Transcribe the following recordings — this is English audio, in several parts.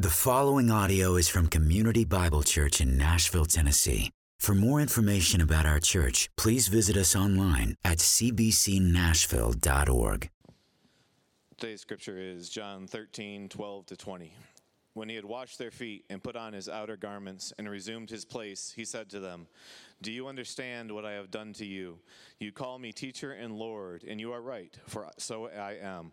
The following audio is from Community Bible Church in Nashville, Tennessee. For more information about our church, please visit us online at cbcnashville.org. Today's scripture is John 13, 12 to 20. When he had washed their feet and put on his outer garments and resumed his place, he said to them, Do you understand what I have done to you? You call me teacher and Lord, and you are right, for so I am.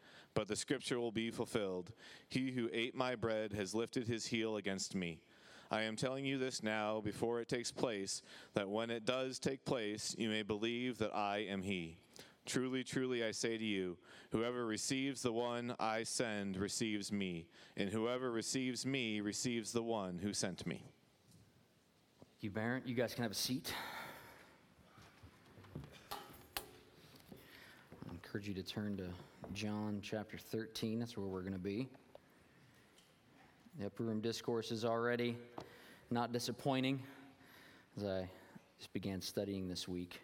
but the scripture will be fulfilled He who ate my bread has lifted his heel against me. I am telling you this now before it takes place, that when it does take place, you may believe that I am He. Truly, truly, I say to you, whoever receives the one I send receives me, and whoever receives me receives the one who sent me. You, Barrett. You guys can have a seat. I encourage you to turn to John chapter 13. That's where we're going to be. The upper room discourse is already not disappointing. As I just began studying this week,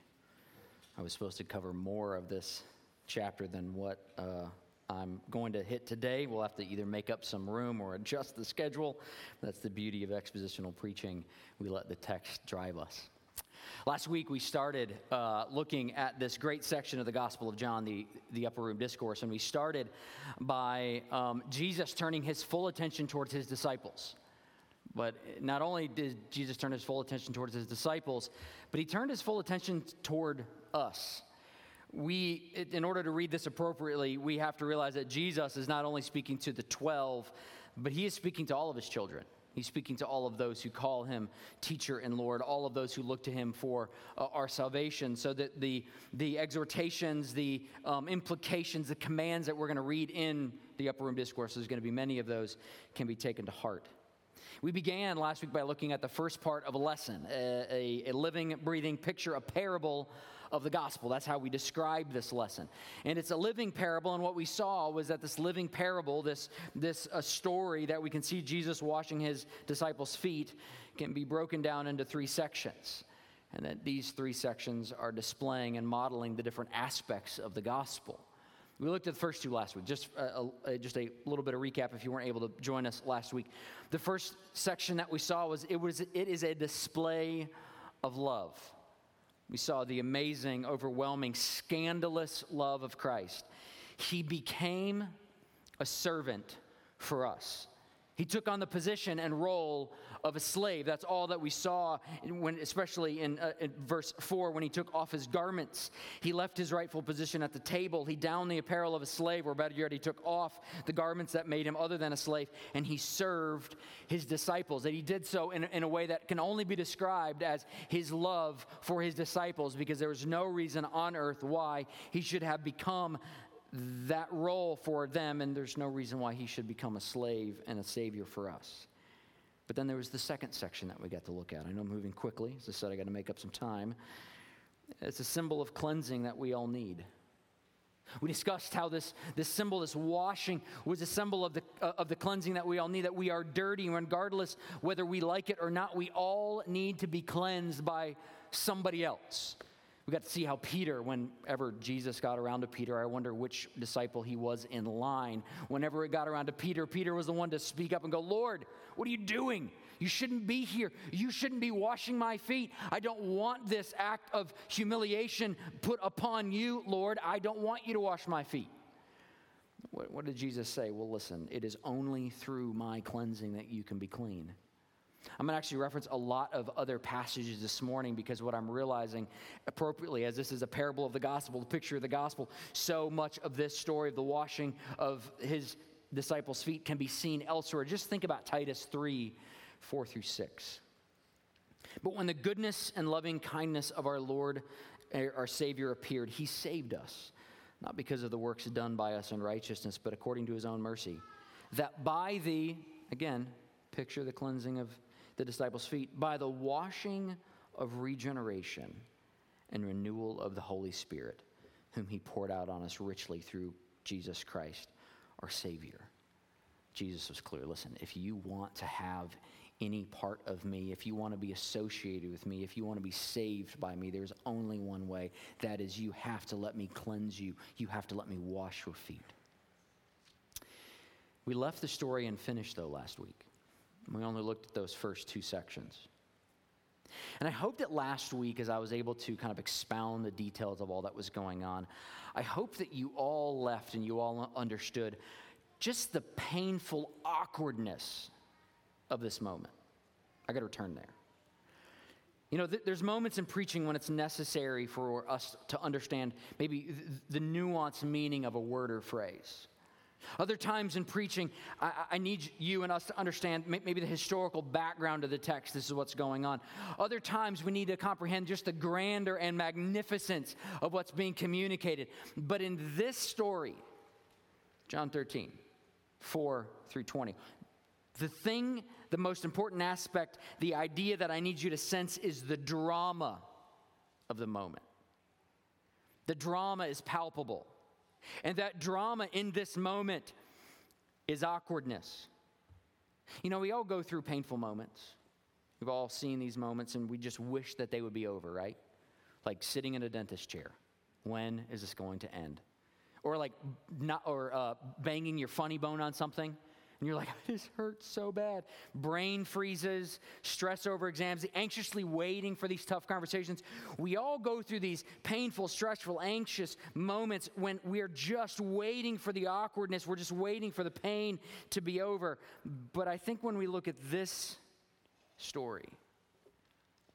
I was supposed to cover more of this chapter than what uh, I'm going to hit today. We'll have to either make up some room or adjust the schedule. That's the beauty of expositional preaching. We let the text drive us. Last week, we started uh, looking at this great section of the Gospel of John, the, the Upper Room Discourse, and we started by um, Jesus turning his full attention towards his disciples. But not only did Jesus turn his full attention towards his disciples, but he turned his full attention toward us. We, in order to read this appropriately, we have to realize that Jesus is not only speaking to the 12, but he is speaking to all of his children. He's speaking to all of those who call him teacher and Lord, all of those who look to him for uh, our salvation, so that the, the exhortations, the um, implications, the commands that we're going to read in the upper room discourse, there's going to be many of those, can be taken to heart. We began last week by looking at the first part of a lesson, a, a, a living, breathing picture, a parable of the gospel. That's how we describe this lesson. And it's a living parable, and what we saw was that this living parable, this, this a story that we can see Jesus washing his disciples' feet, can be broken down into three sections. And that these three sections are displaying and modeling the different aspects of the gospel. We looked at the first two last week. Just uh, a, a, just a little bit of recap if you weren't able to join us last week. The first section that we saw was it was it is a display of love. We saw the amazing, overwhelming, scandalous love of Christ. He became a servant for us. He took on the position and role of a slave. That's all that we saw, when, especially in, uh, in, verse 4, when he took off his garments. He left his rightful position at the table. He downed the apparel of a slave, or better yet, he took off the garments that made him other than a slave, and he served his disciples. And he did so in, in a way that can only be described as his love for his disciples, because there was no reason on earth why he should have become that role for them, and there's no reason why he should become a slave and a savior for us. But then there was the second section that we got to look at. I know I'm moving quickly. As I said, I got to make up some time. It's a symbol of cleansing that we all need. We discussed how this, this symbol, this washing, was a symbol of the, uh, of the cleansing that we all need, that we are dirty, regardless whether we like it or not, we all need to be cleansed by somebody else. We got to see how Peter, whenever Jesus got around to Peter, I wonder which disciple he was in line. Whenever it got around to Peter, Peter was the one to speak up and go, Lord, what are you doing? You shouldn't be here. You shouldn't be washing my feet. I don't want this act of humiliation put upon you, Lord. I don't want you to wash my feet. What, what did Jesus say? Well, listen, it is only through my cleansing that you can be clean. I'm going to actually reference a lot of other passages this morning because what I'm realizing appropriately, as this is a parable of the gospel, the picture of the gospel, so much of this story of the washing of his disciples' feet can be seen elsewhere. Just think about Titus 3 4 through 6. But when the goodness and loving kindness of our Lord, eh, our Savior, appeared, he saved us, not because of the works done by us in righteousness, but according to his own mercy, that by the, again, picture the cleansing of the disciples' feet by the washing of regeneration and renewal of the Holy Spirit, whom he poured out on us richly through Jesus Christ, our Savior. Jesus was clear listen, if you want to have any part of me, if you want to be associated with me, if you want to be saved by me, there's only one way. That is, you have to let me cleanse you, you have to let me wash your feet. We left the story unfinished, though, last week. We only looked at those first two sections. And I hope that last week, as I was able to kind of expound the details of all that was going on, I hope that you all left and you all understood just the painful awkwardness of this moment. I got to return there. You know, th- there's moments in preaching when it's necessary for us to understand maybe th- the nuanced meaning of a word or phrase. Other times in preaching, I, I, need you and us to understand maybe the historical background of the text. This is what's going on. Other times, we need to comprehend just the grandeur and magnificence of what's being communicated. But in this story, John 13, 4 through 20, the thing, the most important aspect, the idea that I need you to sense is the drama of the moment. The drama is palpable. And that drama in this moment is awkwardness. You know, we all go through painful moments. We've all seen these moments and we just wish that they would be over, right? Like sitting in a dentist chair. When is this going to end? Or like not or uh, banging your funny bone on something and you're like, this hurts so bad. Brain freezes, stress over exams, anxiously waiting for these tough conversations. We all go through these painful, stressful, anxious moments when we're just waiting for the awkwardness, we're just waiting for the pain to be over. But I think when we look at this story,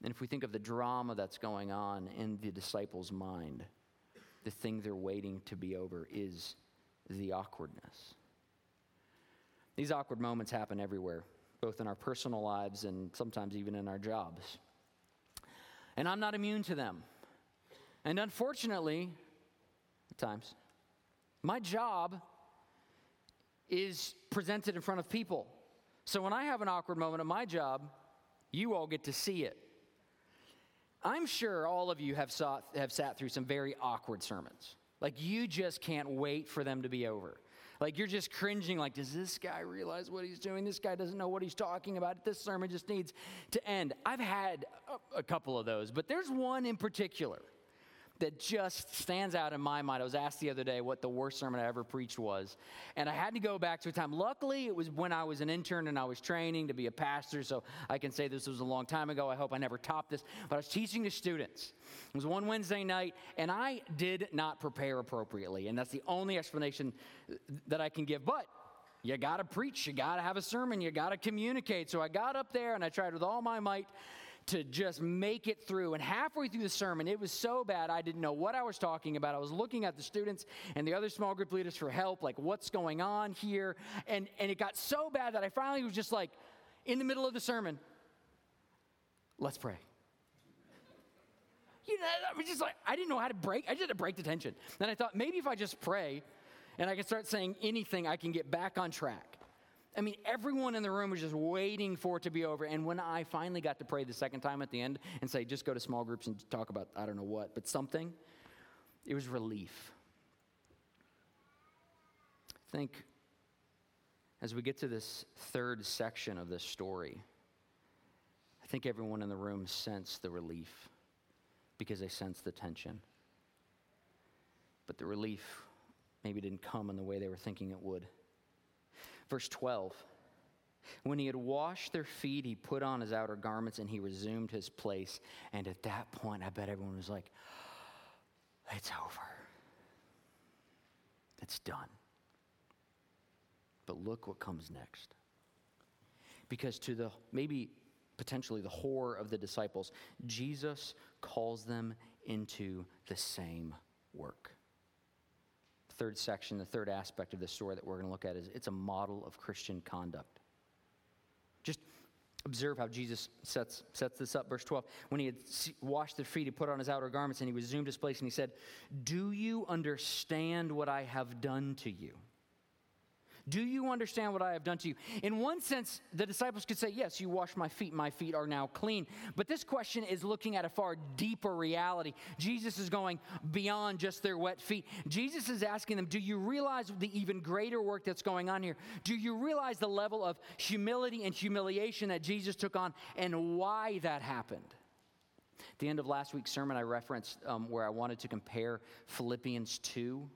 and if we think of the drama that's going on in the disciples' mind, the thing they're waiting to be over is the awkwardness. These awkward moments happen everywhere, both in our personal lives and sometimes even in our jobs. And I'm not immune to them. And unfortunately, at times, my job is presented in front of people. So when I have an awkward moment at my job, you all get to see it. I'm sure all of you have, saw, have sat through some very awkward sermons. Like you just can't wait for them to be over. Like you're just cringing, like, does this guy realize what he's doing? This guy doesn't know what he's talking about. This sermon just needs to end. I've had a, a couple of those, but there's one in particular that just stands out in my mind. I was asked the other day what the worst sermon I ever preached was, and I had to go back to a time. Luckily, it was when I was an intern and I was training to be a pastor, so I can say this was a long time ago. I hope I never topped this, but I was teaching the students. It was one Wednesday night, and I did not prepare appropriately, and that's the only explanation that I can give. But you got to preach, you got to have a sermon, you got to communicate. So I got up there and I tried with all my might to just make it through. And halfway through the sermon, it was so bad I didn't know what I was talking about. I was looking at the students and the other small group leaders for help, like what's going on here. And, and it got so bad that I finally was just like, in the middle of the sermon, let's pray. You know, I was just like, I didn't know how to break. I just had to break the tension. Then I thought, maybe if I just pray and I can start saying anything, I can get back on track. I mean, everyone in the room was just waiting for it to be over. And when I finally got to pray the second time at the end and say, just go to small groups and talk about, I don't know what, but something, it was relief. I think as we get to this third section of this story, I think everyone in the room sensed the relief because they sensed the tension. But the relief maybe didn't come in the way they were thinking it would. Verse 12 When he had washed their feet, he put on his outer garments and he resumed his place. And at that point, I bet everyone was like, oh, It's over. It's done. But look what comes next. Because to the maybe potentially the horror of the disciples, Jesus calls them into the same work third section, the third aspect of this story that we're going to look at is it's a model of Christian conduct. Just observe how Jesus sets, sets this up. Verse 12. When he had washed the feet, he put on his outer garments and he resumed his place and he said, Do you understand what I have done to you? Do you understand what I have done to you? In one sense, the disciples could say, Yes, you washed my feet. My feet are now clean. But this question is looking at a far deeper reality. Jesus is going beyond just their wet feet. Jesus is asking them, Do you realize the even greater work that's going on here? Do you realize the level of humility and humiliation that Jesus took on and why that happened? At the end of last week's sermon, I referenced um, where I wanted to compare Philippians 2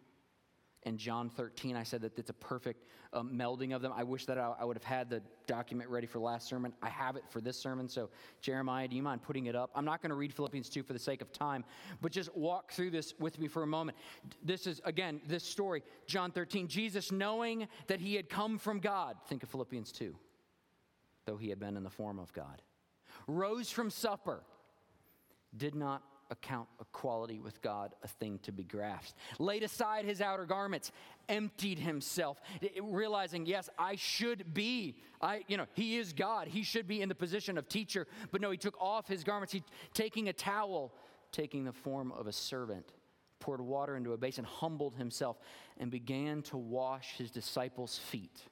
and John 13. I said that it's a perfect um, melding of them. I wish that I, I, would have had the document ready for last sermon. I have it for this sermon. So, Jeremiah, do you mind putting it up? I'm not going to read Philippians 2 for the sake of time, but just walk through this with me for a moment. This is, again, this story, John 13. Jesus, knowing that he had come from God, think of Philippians 2, though he had been in the form of God, rose from supper, did not account equality with God a thing to be grasped. Laid aside his outer garments, emptied himself, realizing, yes, I should be, I, you know, he is God. He should be in the position of teacher. But no, he took off his garments, he taking a towel, taking the form of a servant, poured water into a basin, humbled himself, and began to wash his disciples' feet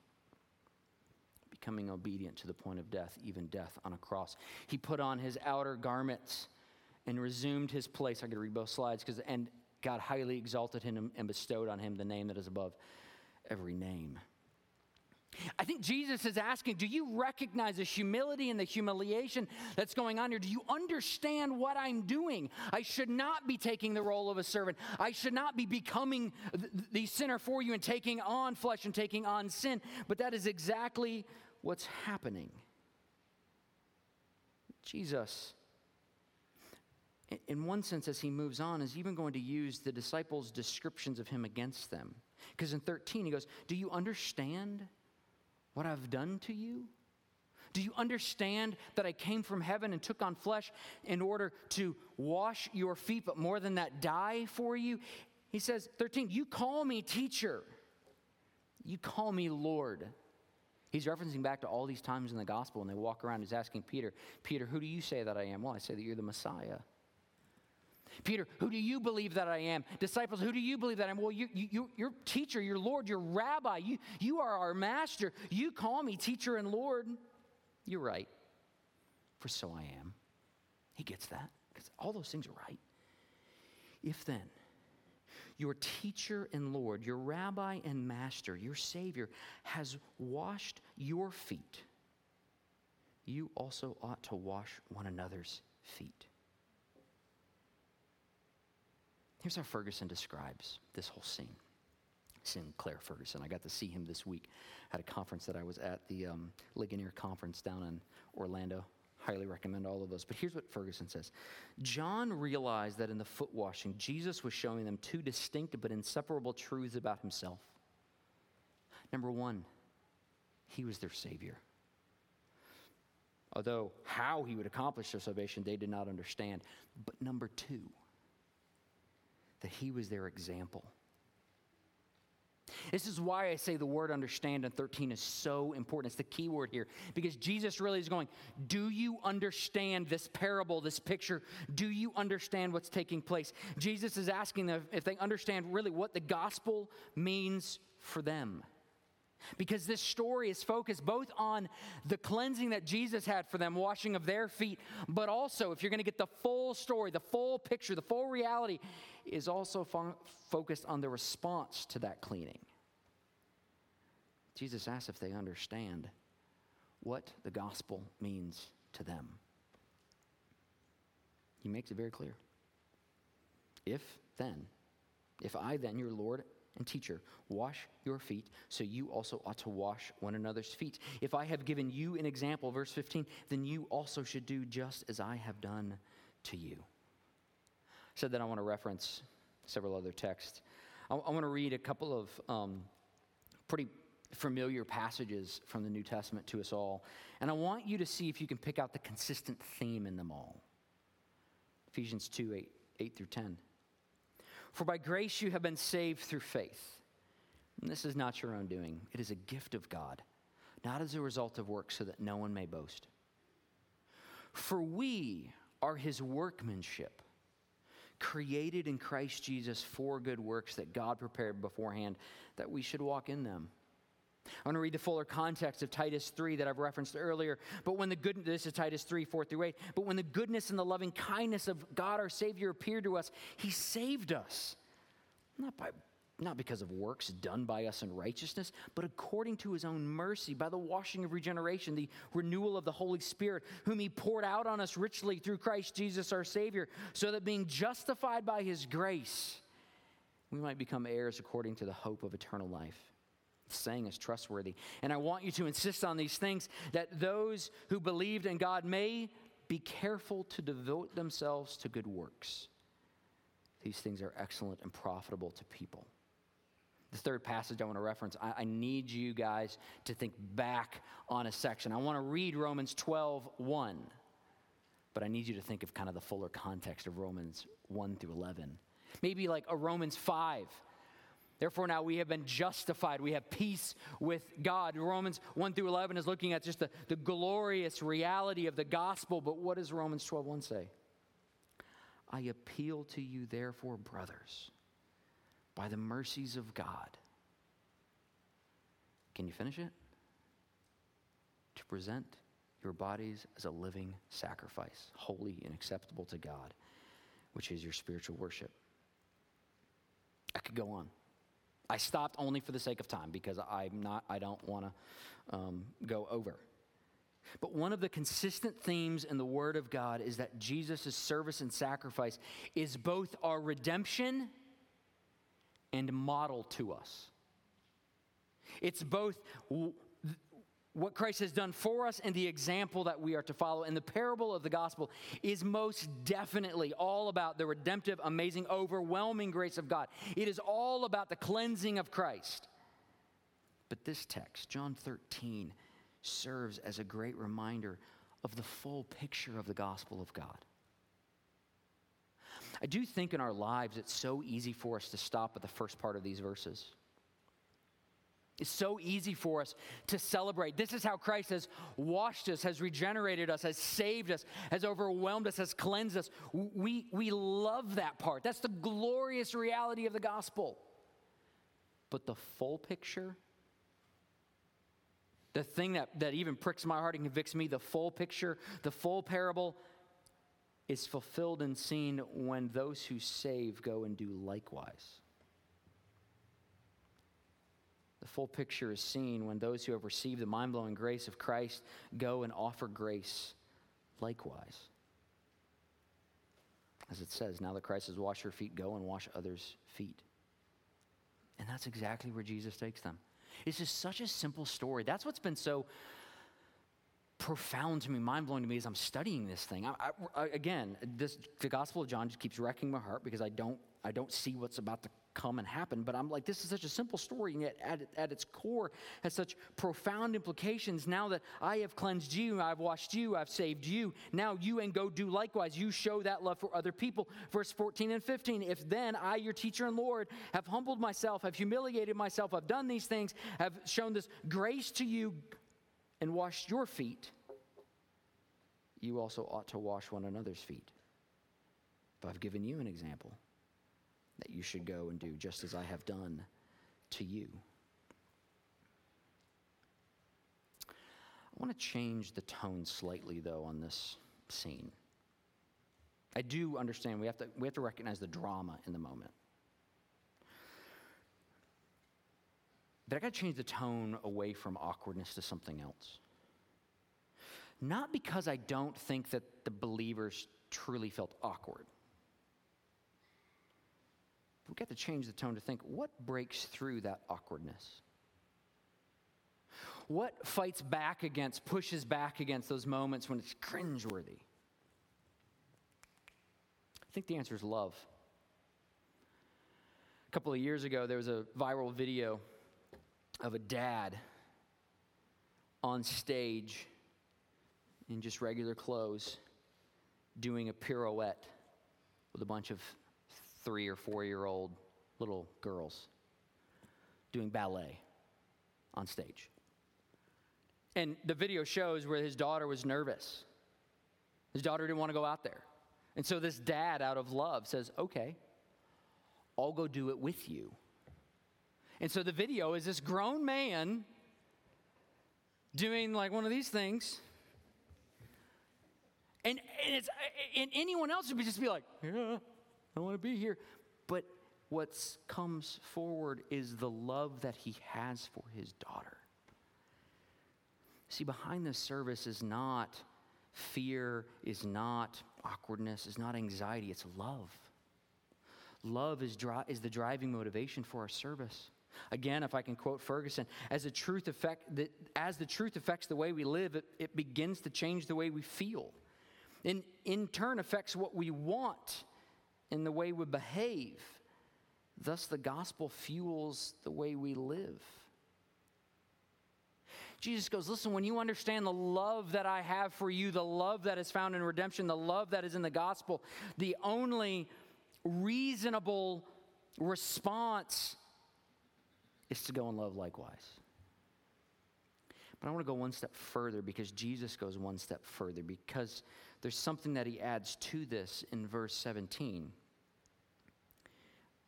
becoming obedient to the point of death, even death on a cross. He put on his outer garments and resumed his place. I could read both slides because, and God highly exalted him and bestowed on him the name that is above every name. I think Jesus is asking, do you recognize the humility and the humiliation that's going on here? Do you understand what I'm doing? I should not be taking the role of a servant. I should not be becoming the sinner for you and taking on flesh and taking on sin. But that is exactly what's happening. Jesus in one sense, as he moves on, is even going to use the disciples' descriptions of him against them. Because in 13, he goes, Do you understand what I've done to you? Do you understand that I came from heaven and took on flesh in order to wash your feet, but more than that, die for you? He says, 13, you call me teacher. You call me Lord. He's referencing back to all these times in the gospel, and they walk around. He's asking Peter, Peter, who do you say that I am? Well, I say that you're the Messiah. Peter, who do you believe that I am? Disciples, who do you believe that I am? Well, you, you, your teacher, your Lord, your rabbi, you, you are our master. You call me teacher and Lord. You're right, for so I am. He gets that because all those things are right. If then, your teacher and Lord, your rabbi and master, your Savior, has washed your feet, you also ought to wash one another's feet. Here's how Ferguson describes this whole scene. Sinclair Ferguson. I got to see him this week at a conference that I was at, the um, Ligonier Conference down in Orlando. Highly recommend all of those. But here's what Ferguson says John realized that in the foot washing, Jesus was showing them two distinct but inseparable truths about himself. Number one, he was their Savior. Although how he would accomplish their salvation, they did not understand. But number two, that he was their example. This is why I say the word understand in 13 is so important. It's the key word here because Jesus really is going, Do you understand this parable, this picture? Do you understand what's taking place? Jesus is asking them if they understand really what the gospel means for them. Because this story is focused both on the cleansing that Jesus had for them, washing of their feet, but also, if you're going to get the full story, the full picture, the full reality, is also fo- focused on the response to that cleaning. Jesus asks if they understand what the gospel means to them. He makes it very clear. If then, if I then, your Lord and teacher, wash your feet, so you also ought to wash one another's feet. If I have given you an example, verse 15, then you also should do just as I have done to you. I said that I want to reference several other texts. I, I want to read a couple of um, pretty familiar passages from the New Testament to us all, and I want you to see if you can pick out the consistent theme in them all. Ephesians 2 8, 8 through 10. For by grace you have been saved through faith. And this is not your own doing, it is a gift of God, not as a result of works, so that no one may boast. For we are his workmanship, created in Christ Jesus for good works that God prepared beforehand that we should walk in them. I want to read the fuller context of Titus 3 that I've referenced earlier. But when the good this is Titus 3, 4 through 8. But when the goodness and the loving kindness of God our Savior appeared to us, He saved us. Not by not because of works done by us in righteousness, but according to his own mercy, by the washing of regeneration, the renewal of the Holy Spirit, whom he poured out on us richly through Christ Jesus our Savior, so that being justified by his grace, we might become heirs according to the hope of eternal life. Saying is trustworthy. And I want you to insist on these things that those who believed in God may be careful to devote themselves to good works. These things are excellent and profitable to people. The third passage I want to reference, I, I, need you guys to think back on a section. I want to read Romans 12, 1, but I need you to think of kind of the fuller context of Romans 1 through 11. Maybe like a Romans 5. Therefore, now we have been justified. We have peace with God. Romans 1 through 11 is looking at just the, the glorious reality of the gospel. But what does Romans 12 1 say? I appeal to you, therefore, brothers by the mercies of God. Can you finish it? To present your bodies as a living sacrifice, holy and acceptable to God, which is your spiritual worship. I could go on. I stopped only for the sake of time because I'm not, I don't want to um, go over. But one of the consistent themes in the Word of God is that Jesus' service and sacrifice is both our redemption and model to us. It's both what Christ has done for us and the example that we are to follow. And the parable of the gospel is most definitely all about the redemptive, amazing, overwhelming grace of God. It is all about the cleansing of Christ. But this text, John 13, serves as a great reminder of the full picture of the gospel of God. I do think in our lives it's so easy for us to stop at the first part of these verses. It's so easy for us to celebrate. This is how Christ has washed us, has regenerated us, has saved us, has overwhelmed us, has cleansed us. We, we love that part. That's the glorious reality of the gospel. But the full picture, the thing that, that even pricks my heart and convicts me, the full picture, the full parable, is fulfilled and seen when those who save go and do likewise. The full picture is seen when those who have received the mind blowing grace of Christ go and offer grace likewise. As it says, now that Christ has washed your feet, go and wash others' feet. And that's exactly where Jesus takes them. It's just such a simple story. That's what's been so profound to me, mind blowing to me as I'm studying this thing. I, I, again, this, the Gospel of John just keeps wrecking my heart because I don't, I don't see what's about to come and happen. But I'm like, this is such a simple story, and yet at, at its core has such profound implications. Now that I have cleansed you, I've washed you, I've saved you, now you and go do likewise. You show that love for other people. Verse 14 and 15 If then I, your teacher and Lord, have humbled myself, have humiliated myself, I've done these things, have shown this grace to you, and washed your feet, you also ought to wash one another's feet. If I've given you an example that you should go and do just as I have done to you. I want to change the tone slightly, though, on this scene. I do understand we have to, we have to recognize the drama in the moment. But I got to change the tone away from awkwardness to something else. Not because I don't think that the believers truly felt awkward. We've got to change the tone to think what breaks through that awkwardness? What fights back against, pushes back against those moments when it's cringeworthy? I think the answer is love. A couple of years ago, there was a viral video of a dad on stage in just regular clothes doing a pirouette with a bunch of three or four year old little girls doing ballet on stage. And the video shows where his daughter was nervous. His daughter didn't want to go out there. And so this dad, out of love, says, Okay, I'll go do it with you. And so the video is this grown man doing like one of these things. And, and, it's, and anyone else would just be like, yeah, I want to be here. But what comes forward is the love that he has for his daughter. See, behind this service is not fear, is not awkwardness, is not anxiety, it's love. Love is, dri- is the driving motivation for our service. Again, if I can quote Ferguson, as the truth, affect, the, as the truth affects the way we live, it, it begins to change the way we feel. And in turn affects what we want and the way we behave. Thus, the gospel fuels the way we live. Jesus goes, Listen, when you understand the love that I have for you, the love that is found in redemption, the love that is in the gospel, the only reasonable response is to go and love likewise. But I want to go one step further because Jesus goes one step further because there's something that he adds to this in verse 17.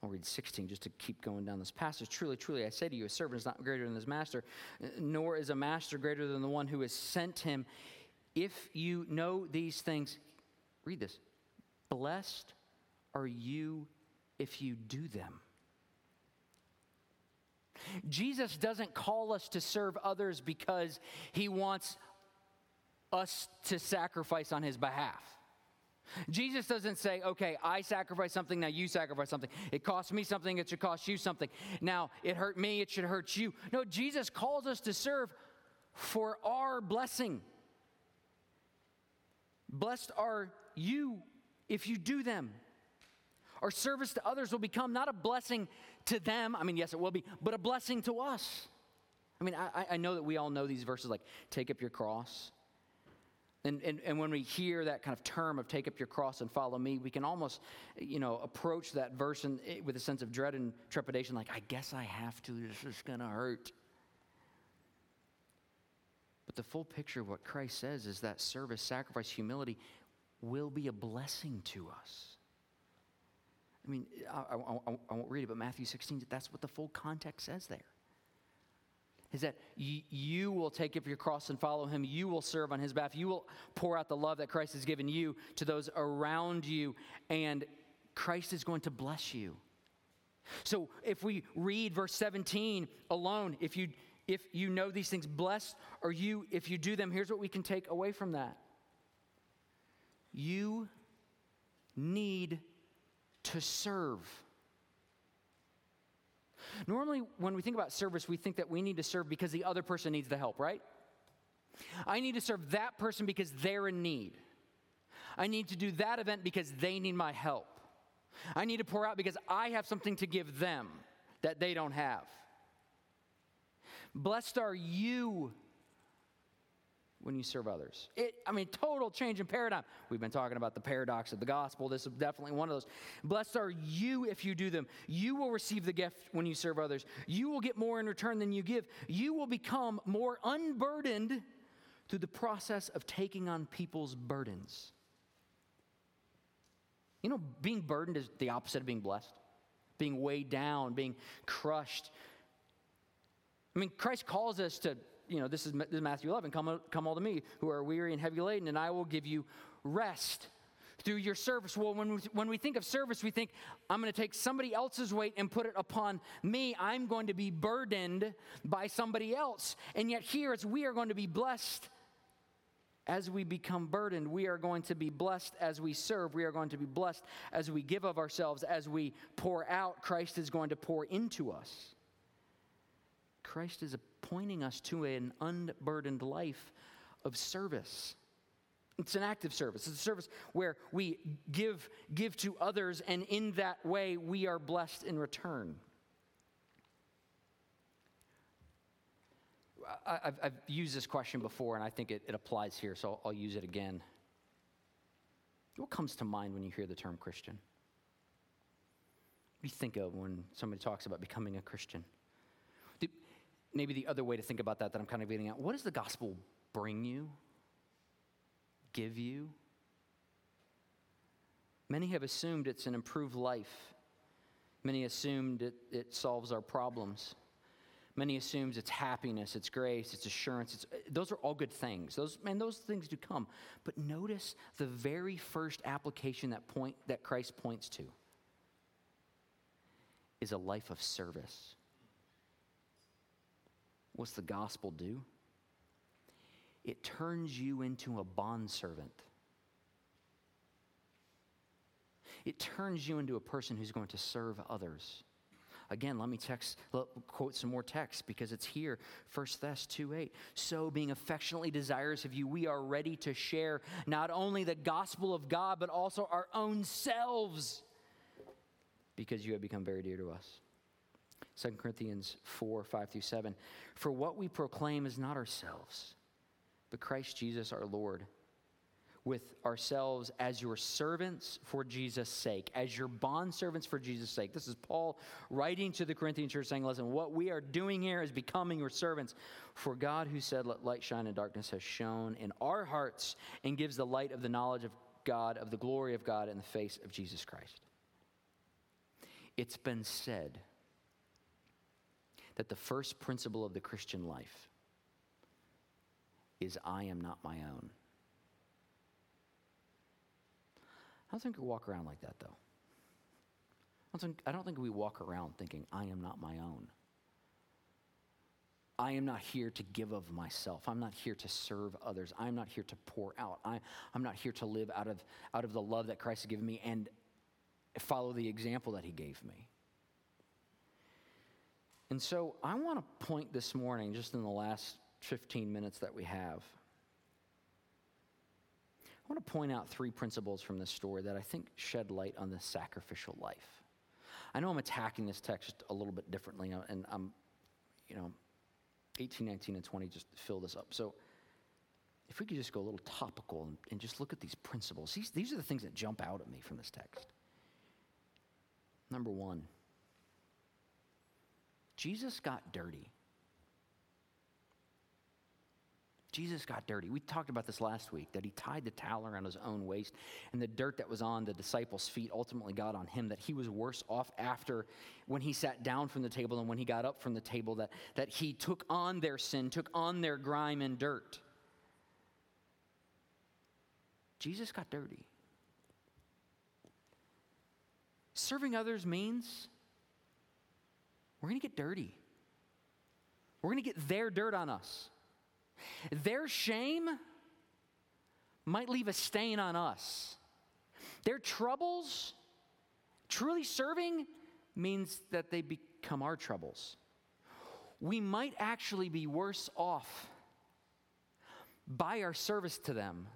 I'll read 16 just to keep going down this passage. Truly, truly, I say to you, a servant is not greater than his master, nor is a master greater than the one who has sent him. If you know these things, read this. Blessed are you if you do them. Jesus doesn't call us to serve others because he wants us to sacrifice on his behalf. Jesus doesn't say, okay, I sacrifice something, now you sacrifice something. It costs me something, it should cost you something. Now, it hurt me, it should hurt you. No, Jesus calls us to serve for our blessing. Blessed are you if you do them. Our service to others will become not a blessing to them. I mean, yes, it will be, but a blessing to us. I mean, I, I know that we all know these verses like, take up your cross. And, and, and when we hear that kind of term of take up your cross and follow me, we can almost, you know, approach that verse in, eh, with a sense of dread and trepidation, like, I guess I have to, this is going to hurt. But the full picture of what Christ says is that service, sacrifice, humility will be a blessing to us. I mean, I, I, I, won't read it, but Matthew 16, that's what the full context says there. Is that you will take up your cross and follow him. You will serve on his behalf. You will pour out the love that Christ has given you to those around you, and Christ is going to bless you. So if we read verse 17 alone, if you if you know these things, blessed are you if you do them. Here's what we can take away from that. You need to serve. Normally, when we think about service, we think that we need to serve because the other person needs the help, right? I need to serve that person because they're in need. I need to do that event because they need my help. I need to pour out because I have something to give them that they don't have. Blessed are you when you serve others. It, I mean, total change in paradigm. We've been talking about the paradox of the gospel. This is definitely one of those. Blessed are you if you do them. You will receive the gift when you serve others. You will get more in return than you give. You will become more unburdened through the process of taking on people's burdens. You know, being burdened is the opposite of being blessed, being weighed down, being crushed. I mean, Christ calls us to you know, this is, Matthew 11. Come, come all to me who are weary and heavy laden, and I will give you rest through your service. Well, when we, when we think of service, we think, I'm going to take somebody else's weight and put it upon me. I'm going to be burdened by somebody else. And yet, here, as we are going to be blessed as we become burdened, we are going to be blessed as we serve. We are going to be blessed as we give of ourselves, as we pour out. Christ is going to pour into us. Christ is pointing us to an unburdened life of service. It's an active service. It's a service where we give, give to others, and in that way, we are blessed in return. I, have I've used this question before, and I think it, it applies here, so I'll, I'll use it again. What comes to mind when you hear the term Christian? What do you think of when somebody talks about becoming a Christian? Maybe the other way to think about that that I'm kind of getting at what does the gospel bring you, give you? Many have assumed it's an improved life. Many assumed it, it solves our problems. Many assumes it's happiness, it's grace, it's assurance. It's, those are all good things. Those, and those things do come. But notice the very first application that, point, that Christ points to is a life of service. What's the gospel do? It turns you into a bondservant. It turns you into a person who's going to serve others. Again, let me text, let, quote some more text because it's here. 1 Thess 2 8. So, being affectionately desirous of you, we are ready to share not only the gospel of God, but also our own selves because you have become very dear to us. 2 Corinthians 4 5 through 7. For what we proclaim is not ourselves, but Christ Jesus our Lord with ourselves as your servants for Jesus' sake, as your bondservants for Jesus' sake. This is Paul writing to the Corinthian church saying, Listen, what we are doing here is becoming your servants. For God, who said, Let light shine in darkness, has shone in our hearts and gives the light of the knowledge of God, of the glory of God in the face of Jesus Christ. It's been said that the first principle of the Christian life is I am not my own. I don't think we walk around like that, though. I don't, think, I don't think we walk around thinking, I am not my own. I am not here to give of myself. I'm not here to serve others. I'm not here to pour out. I, I'm not here to live out of, out of the love that Christ has given me and follow the example that he gave me. And so I want to point this morning, just in the last 15 minutes that we have, I want to point out three principles from this story that I think shed light on the sacrificial life. I know I'm attacking this text a little bit differently, uh, and I'm, you know, 18, 19, and 20 just fill this up. So if we could just go a little topical and, and just look at these principles, these, these are the things that jump out at me from this text. Number one, Jesus got dirty. Jesus got dirty. We talked about this last week that he tied the towel around his own waist, and the dirt that was on the disciples' feet ultimately got on him, that he was worse off after when he sat down from the table and when he got up from the table, that, that he took on their sin, took on their grime and dirt. Jesus got dirty. Serving others means we're going to get dirty. We're going to get their dirt on us. Their shame might leave a stain on us. Their troubles, truly serving, means that they become our troubles. We might actually be worse off by our service to them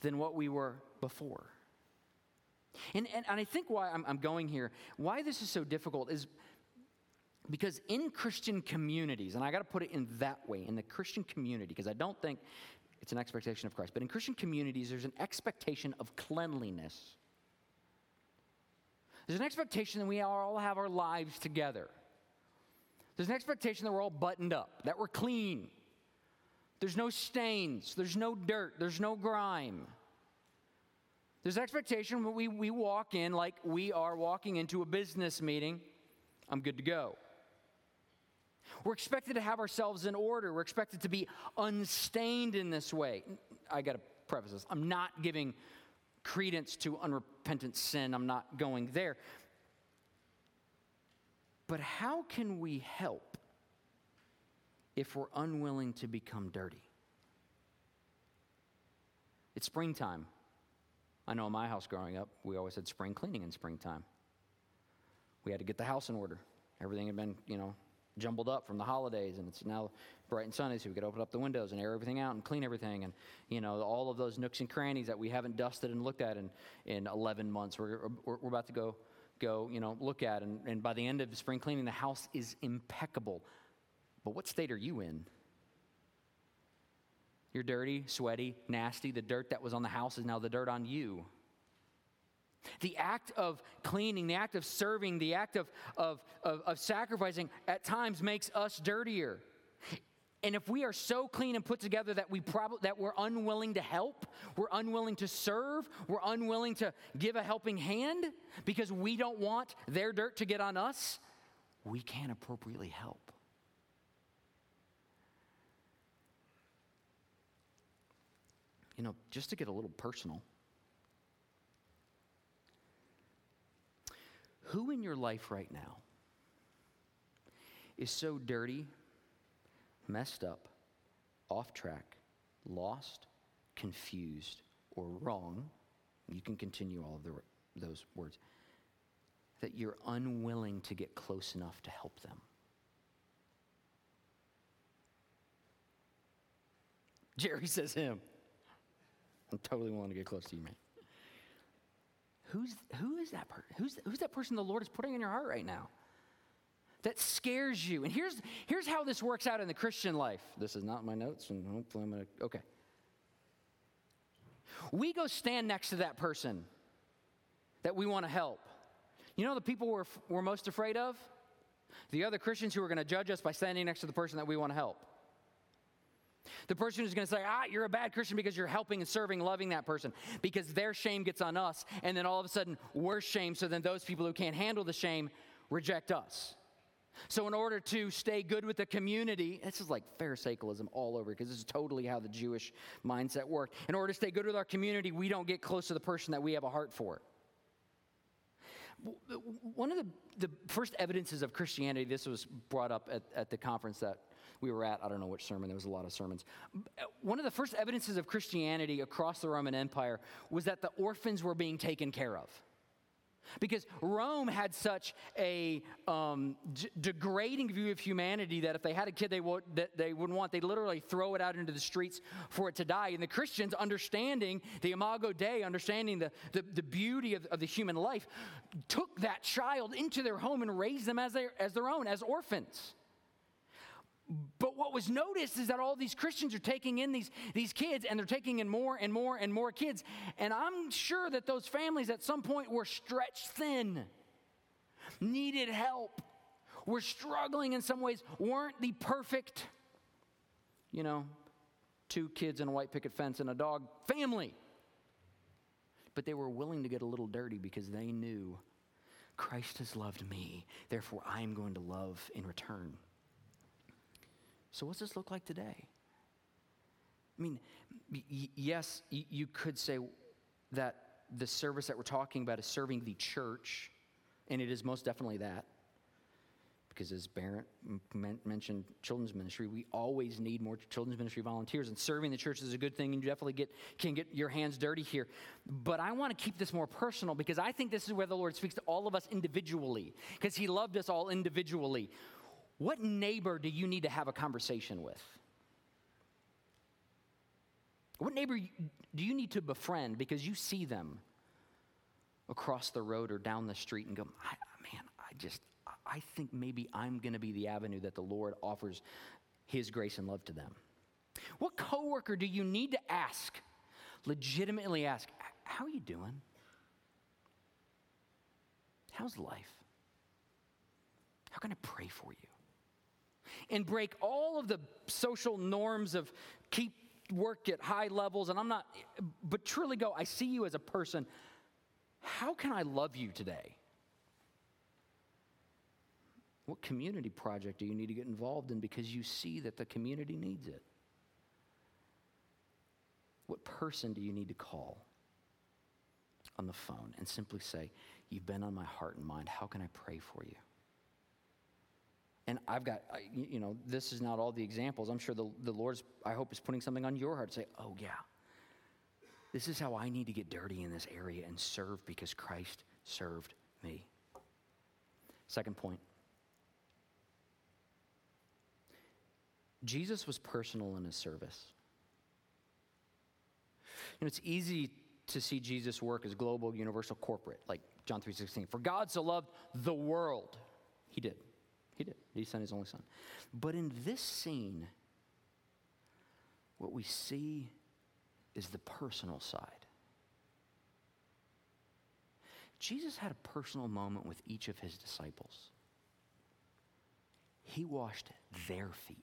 than what we were before. And, and, and I think why I'm, I'm going here, why this is so difficult is because in Christian communities, and I got to put it in that way, in the Christian community, because I don't think it's an expectation of Christ, but in Christian communities, there's an expectation of cleanliness. There's an expectation that we all have our lives together. There's an expectation that we're all buttoned up, that we're clean. There's no stains, there's no dirt, there's no grime. There's an expectation that we, we walk in like we are walking into a business meeting. I'm good to go. We're expected to have ourselves in order. We're expected to be unstained in this way. I got to preface this. I'm not giving credence to unrepentant sin, I'm not going there. But how can we help if we're unwilling to become dirty? It's springtime. I know in my house growing up, we always had spring cleaning in springtime. We had to get the house in order. Everything had been, you know, jumbled up from the holidays, and it's now bright and sunny, so we could open up the windows and air everything out and clean everything. And, you know, all of those nooks and crannies that we haven't dusted and looked at in, in 11 months, we're, we're, we're about to go, go, you know, look at. And, and by the end of spring cleaning, the house is impeccable. But what state are you in? You're dirty, sweaty, nasty. The dirt that was on the house is now the dirt on you. The act of cleaning, the act of serving, the act of, of, of, of, sacrificing at times makes us dirtier. And if we are so clean and put together that, we prob- that we're unwilling to help, we're unwilling to serve, we're unwilling to give a helping hand because we don't want their dirt to get on us, we can't appropriately help. You know, just to get a little personal. Who in your life right now is so dirty, messed up, off track, lost, confused, or wrong? You can continue all of the, those words. That you're unwilling to get close enough to help them. Jerry says him. I'm totally willing to get close to you, man. Who's, who is that person? Who's, who's that person the Lord is putting in your heart right now? That scares you. And here's, here's how this works out in the Christian life. This is not my notes, and hopefully I'm going to, okay. We go stand next to that person that we want to help. You know the people we're, we're most afraid of? The other Christians who are going to judge us by standing next to the person that we want to help. The person who's going to say, ah, you're a bad Christian because you're helping and serving, loving that person, because their shame gets on us, and then all of a sudden we're shamed, so then those people who can't handle the shame reject us. So, in order to stay good with the community, this is like Pharisaicalism all over because this is totally how the Jewish mindset worked. In order to stay good with our community, we don't get close to the person that we have a heart for. One of the, the first evidences of Christianity, this was brought up at, at the conference that we were at. I don't know which sermon, there was a lot of sermons. One of the first evidences of Christianity across the Roman Empire was that the orphans were being taken care of. Because Rome had such a um, d- degrading view of humanity that if they had a kid they, would, that they wouldn't want, they'd literally throw it out into the streets for it to die. And the Christians, understanding the Imago Dei, understanding the, the, the beauty of, of the human life, took that child into their home and raised them as as their own, as orphans. But what was noticed is that all these Christians are taking in these, these kids and they're taking in more and more and more kids. And I'm sure that those families at some point were stretched thin, needed help, were struggling in some ways, weren't the perfect, you know, two kids and a white picket fence and a dog family. But they were willing to get a little dirty because they knew Christ has loved me, therefore I am going to love in return. So, what's this look like today? I mean, y- yes, y- you could say that the service that we're talking about is serving the church, and it is most definitely that. Because as Barrett mentioned, children's ministry, we always need more children's ministry volunteers, and serving the church is a good thing, and you definitely get, can get your hands dirty here. But I want to keep this more personal because I think this is where the Lord speaks to all of us individually, because He loved us all individually. What neighbor do you need to have a conversation with? What neighbor do you need to befriend because you see them across the road or down the street and go, man, I just, I think maybe I'm going to be the avenue that the Lord offers His grace and love to them. What coworker do you need to ask, legitimately ask, how are you doing? How's life? How can I pray for you? And break all of the social norms of keep work at high levels. And I'm not, but truly go, I see you as a person. How can I love you today? What community project do you need to get involved in because you see that the community needs it? What person do you need to call on the phone and simply say, You've been on my heart and mind. How can I pray for you? And I've got, you know, this is not all the examples. I'm sure the, the Lord's, I hope, is putting something on your heart to say, oh, yeah, this is how I need to get dirty in this area and serve because Christ served me. Second point Jesus was personal in his service. You know, it's easy to see Jesus' work as global, universal, corporate, like John 3.16. For God so loved the world. He did. He did. He sent his only son. But in this scene, what we see is the personal side. Jesus had a personal moment with each of his disciples. He washed their feet.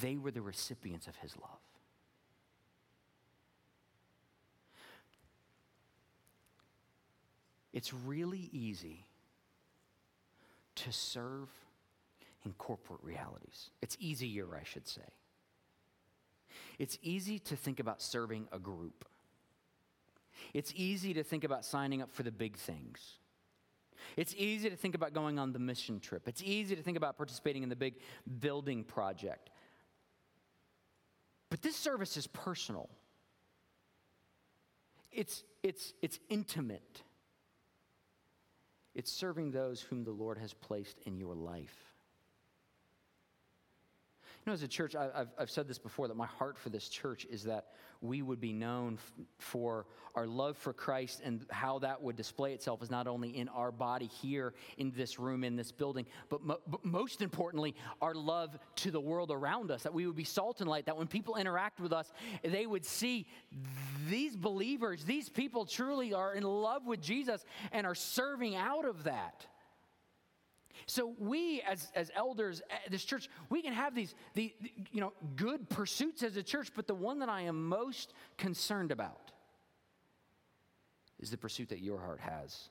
They were the recipients of his love. It's really easy to serve in corporate realities. It's easier, I should say. It's easy to think about serving a group. It's easy to think about signing up for the big things. It's easy to think about going on the mission trip. It's easy to think about participating in the big building project. But this service is personal. It's, it's, it's intimate. It's serving those whom the Lord has placed in your life. You know, as a church, I, have I've said this before that my heart for this church is that we would be known f- for our love for Christ and how that would display itself is not only in our body here in this room, in this building, but, mo- but most importantly, our love to the world around us. That we would be salt and light, that when people interact with us, they would see these believers, these people truly are in love with Jesus and are serving out of that. So we, as, as elders, uh, this church, we can have these, the, you know, good pursuits as a church, but the one that I am most concerned about is the pursuit that your heart has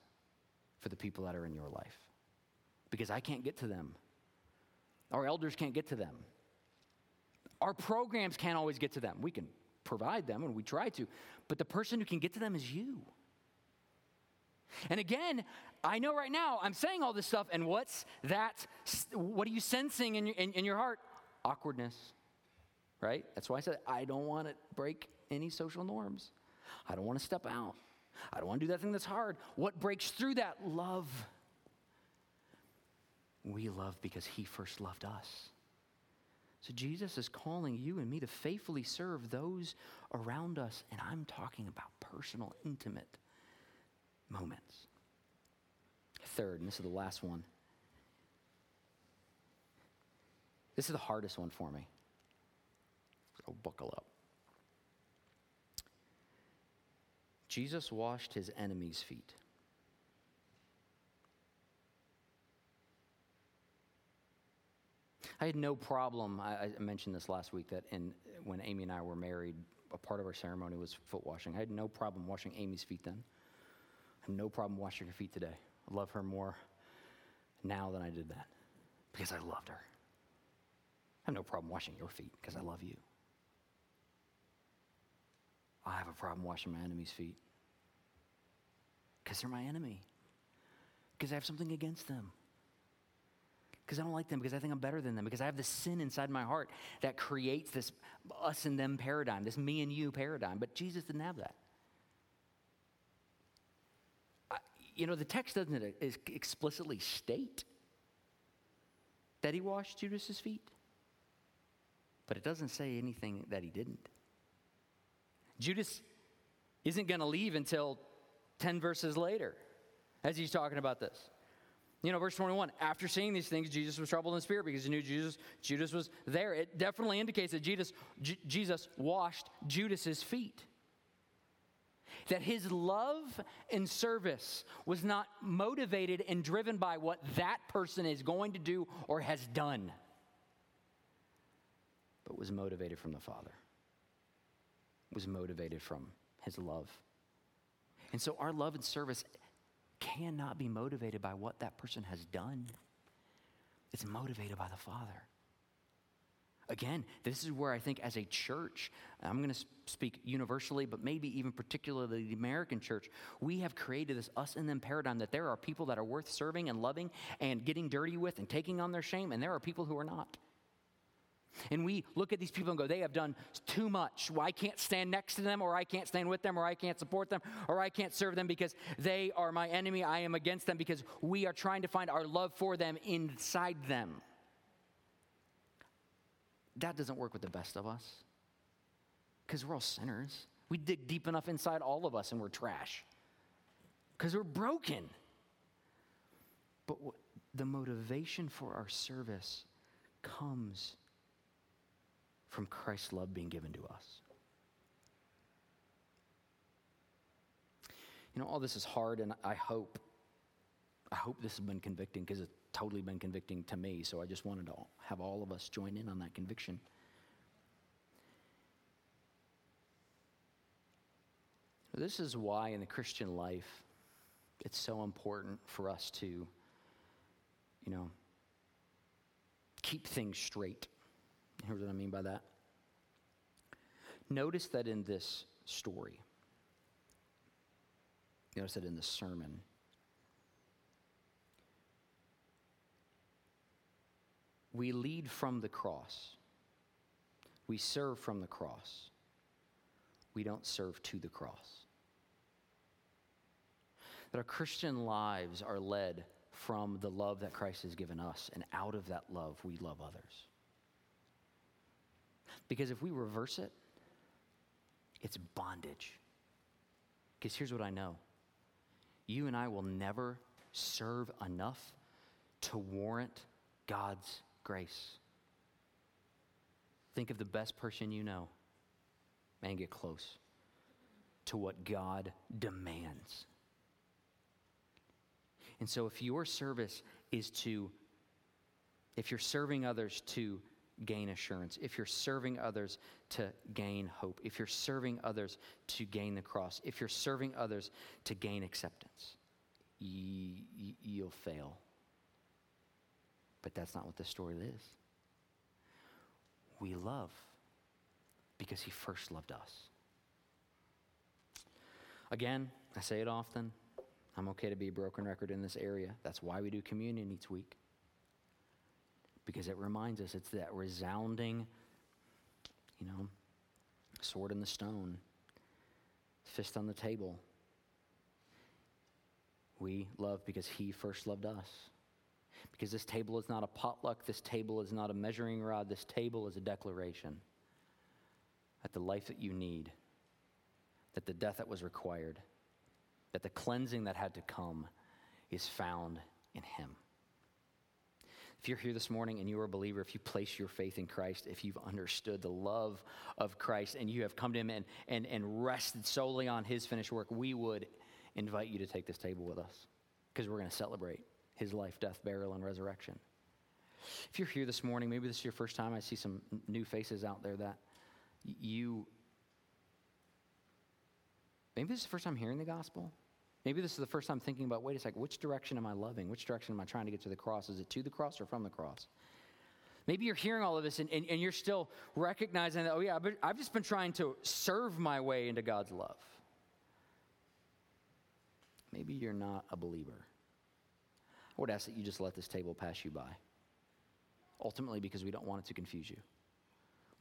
for the people that are in your life. Because I can't get to them. Our elders can't get to them. Our programs can't always get to them. We can provide them and we try to, but the person who can get to them is you. And again, I know right now I'm saying all this stuff, and what's that? What are you sensing in your, in, in your heart? Awkwardness, right? That's why I said I don't want to break any social norms. I don't want to step out. I don't want to do that thing that's hard. What breaks through that? Love. We love because He first loved us. So Jesus is calling you and me to faithfully serve those around us, and I'm talking about personal, intimate moments. Third, and this is the last one. This is the hardest one for me. So buckle up. Jesus washed his enemies' feet. I had no problem. I, I, mentioned this last week that in, when Amy and I were married, a part of our ceremony was foot washing. I had no problem washing Amy's feet then. Have no problem washing her feet today. I love her more now than I did then because I loved her. I have no problem washing your feet because I love you. I have a problem washing my enemy's feet because they're my enemy, because I have something against them. Because I don't like them, because I think I'm better than them, because I have this sin inside my heart that creates this us and them paradigm, this me and you paradigm. But Jesus didn't have that. You know, the text doesn't explicitly state that he washed Judas's feet, but it doesn't say anything that he didn't. Judas isn't going to leave until 10 verses later as he's talking about this. You know, verse 21, after seeing these things, Jesus was troubled in spirit because he knew Jesus, Judas was there. It definitely indicates that Jesus, J- Jesus washed Judas's feet that his love and service was not motivated and driven by what that person is going to do or has done, but was motivated from the Father, was motivated from his love. And so our love and service cannot be motivated by what that person has done. It's motivated by the Father. Again, this is where I think as a church, I'm going to speak universally, but maybe even particularly the American church, we have created this us and them paradigm that there are people that are worth serving and loving and getting dirty with and taking on their shame, and there are people who are not. And we look at these people and go, they have done too much. Well, I can't stand next to them, or I can't stand with them, or I can't support them, or I can't serve them because they are my enemy. I am against them because we are trying to find our love for them inside them. That doesn't work with the best of us because we're all sinners. We dig deep enough inside all of us and we're trash because we're broken. But the motivation for our service comes from Christ's love being given to us. You know, all this is hard, and I hope, I hope this has been convicting because it's totally been convicting to me. So I just wanted to have all of us join in on that conviction. This is why in the Christian life it's so important for us to, you know, keep things straight. Here's what I mean by that. Notice that in this story, notice that in the sermon, we lead from the cross. We serve from the cross. We don't serve to the cross. That our Christian lives are led from the love that Christ has given us, and out of that love, we love others. Because if we reverse it, it's bondage. Because here's what I know you and I will never serve enough to warrant God's grace. Think of the best person you know. and get close to what God demands. And so, if your service is to, if you're serving others to gain assurance, if you're serving others to gain hope, if you're serving others to gain the cross, if you're serving others to gain acceptance, you, will fail. But that's not what the story is. We love because he first loved us. Again, I say it often. I'm okay to be a broken record in this area. That's why we do communion each week. Because it reminds us it's that resounding, you know, sword in the stone, fist on the table. We love because he first loved us. Because this table is not a potluck, this table is not a measuring rod, this table is a declaration that the life that you need, that the death that was required, that the cleansing that had to come is found in Him. If you're here this morning and you are a believer, if you place your faith in Christ, if you've understood the love of Christ and you have come to Him and, and, and rested solely on His finished work, we would invite you to take this table with us because we're going to celebrate His life, death, burial, and resurrection. If you're here this morning, maybe this is your first time, I see some new faces out there that you, maybe this is the first time hearing the gospel. Maybe this is the first time thinking about wait a second, which direction am I loving? Which direction am I trying to get to the cross? Is it to the cross or from the cross? Maybe you're hearing all of this and, and, and you're still recognizing that, oh, yeah, I've just been trying to serve my way into God's love. Maybe you're not a believer. Would ask that you just let this table pass you by. Ultimately, because we don't want it to confuse you.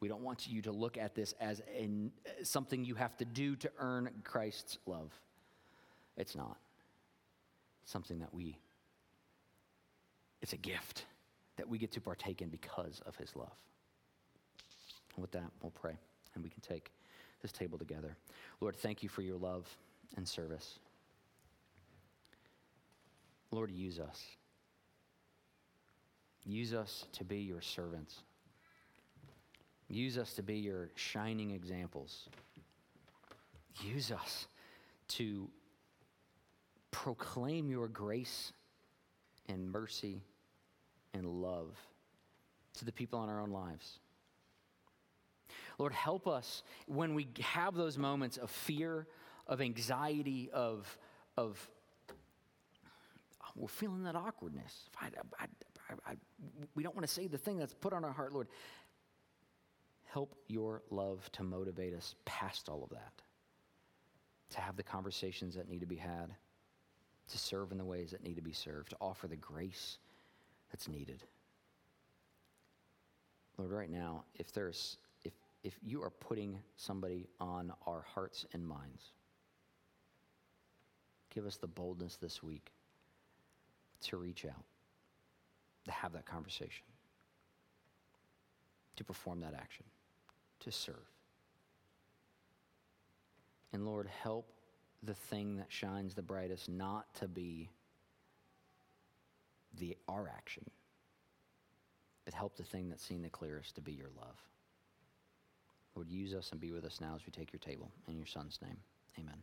We don't want you to look at this as in, something you have to do to earn Christ's love. It's not. It's something that we, it's a gift that we get to partake in because of his love. And with that, we'll pray and we can take this table together. Lord, thank you for your love and service. Lord, use us. Use us to be your servants. Use us to be your shining examples. Use us to proclaim your grace and mercy and love to the people in our own lives. Lord, help us when we have those moments of fear, of anxiety, of, of we're feeling that awkwardness. I, I, I, we don't want to say the thing that's put on our heart, Lord. Help your love to motivate us past all of that, to have the conversations that need to be had, to serve in the ways that need to be served, to offer the grace that's needed. Lord, right now, if there's if if you are putting somebody on our hearts and minds, give us the boldness this week to reach out, to have that conversation, to perform that action to serve. And Lord, help the thing that shines the brightest not to be the our action, but help the thing that's seen the clearest to be your love. Lord, use us and be with us now as we take your table. In your son's name, amen.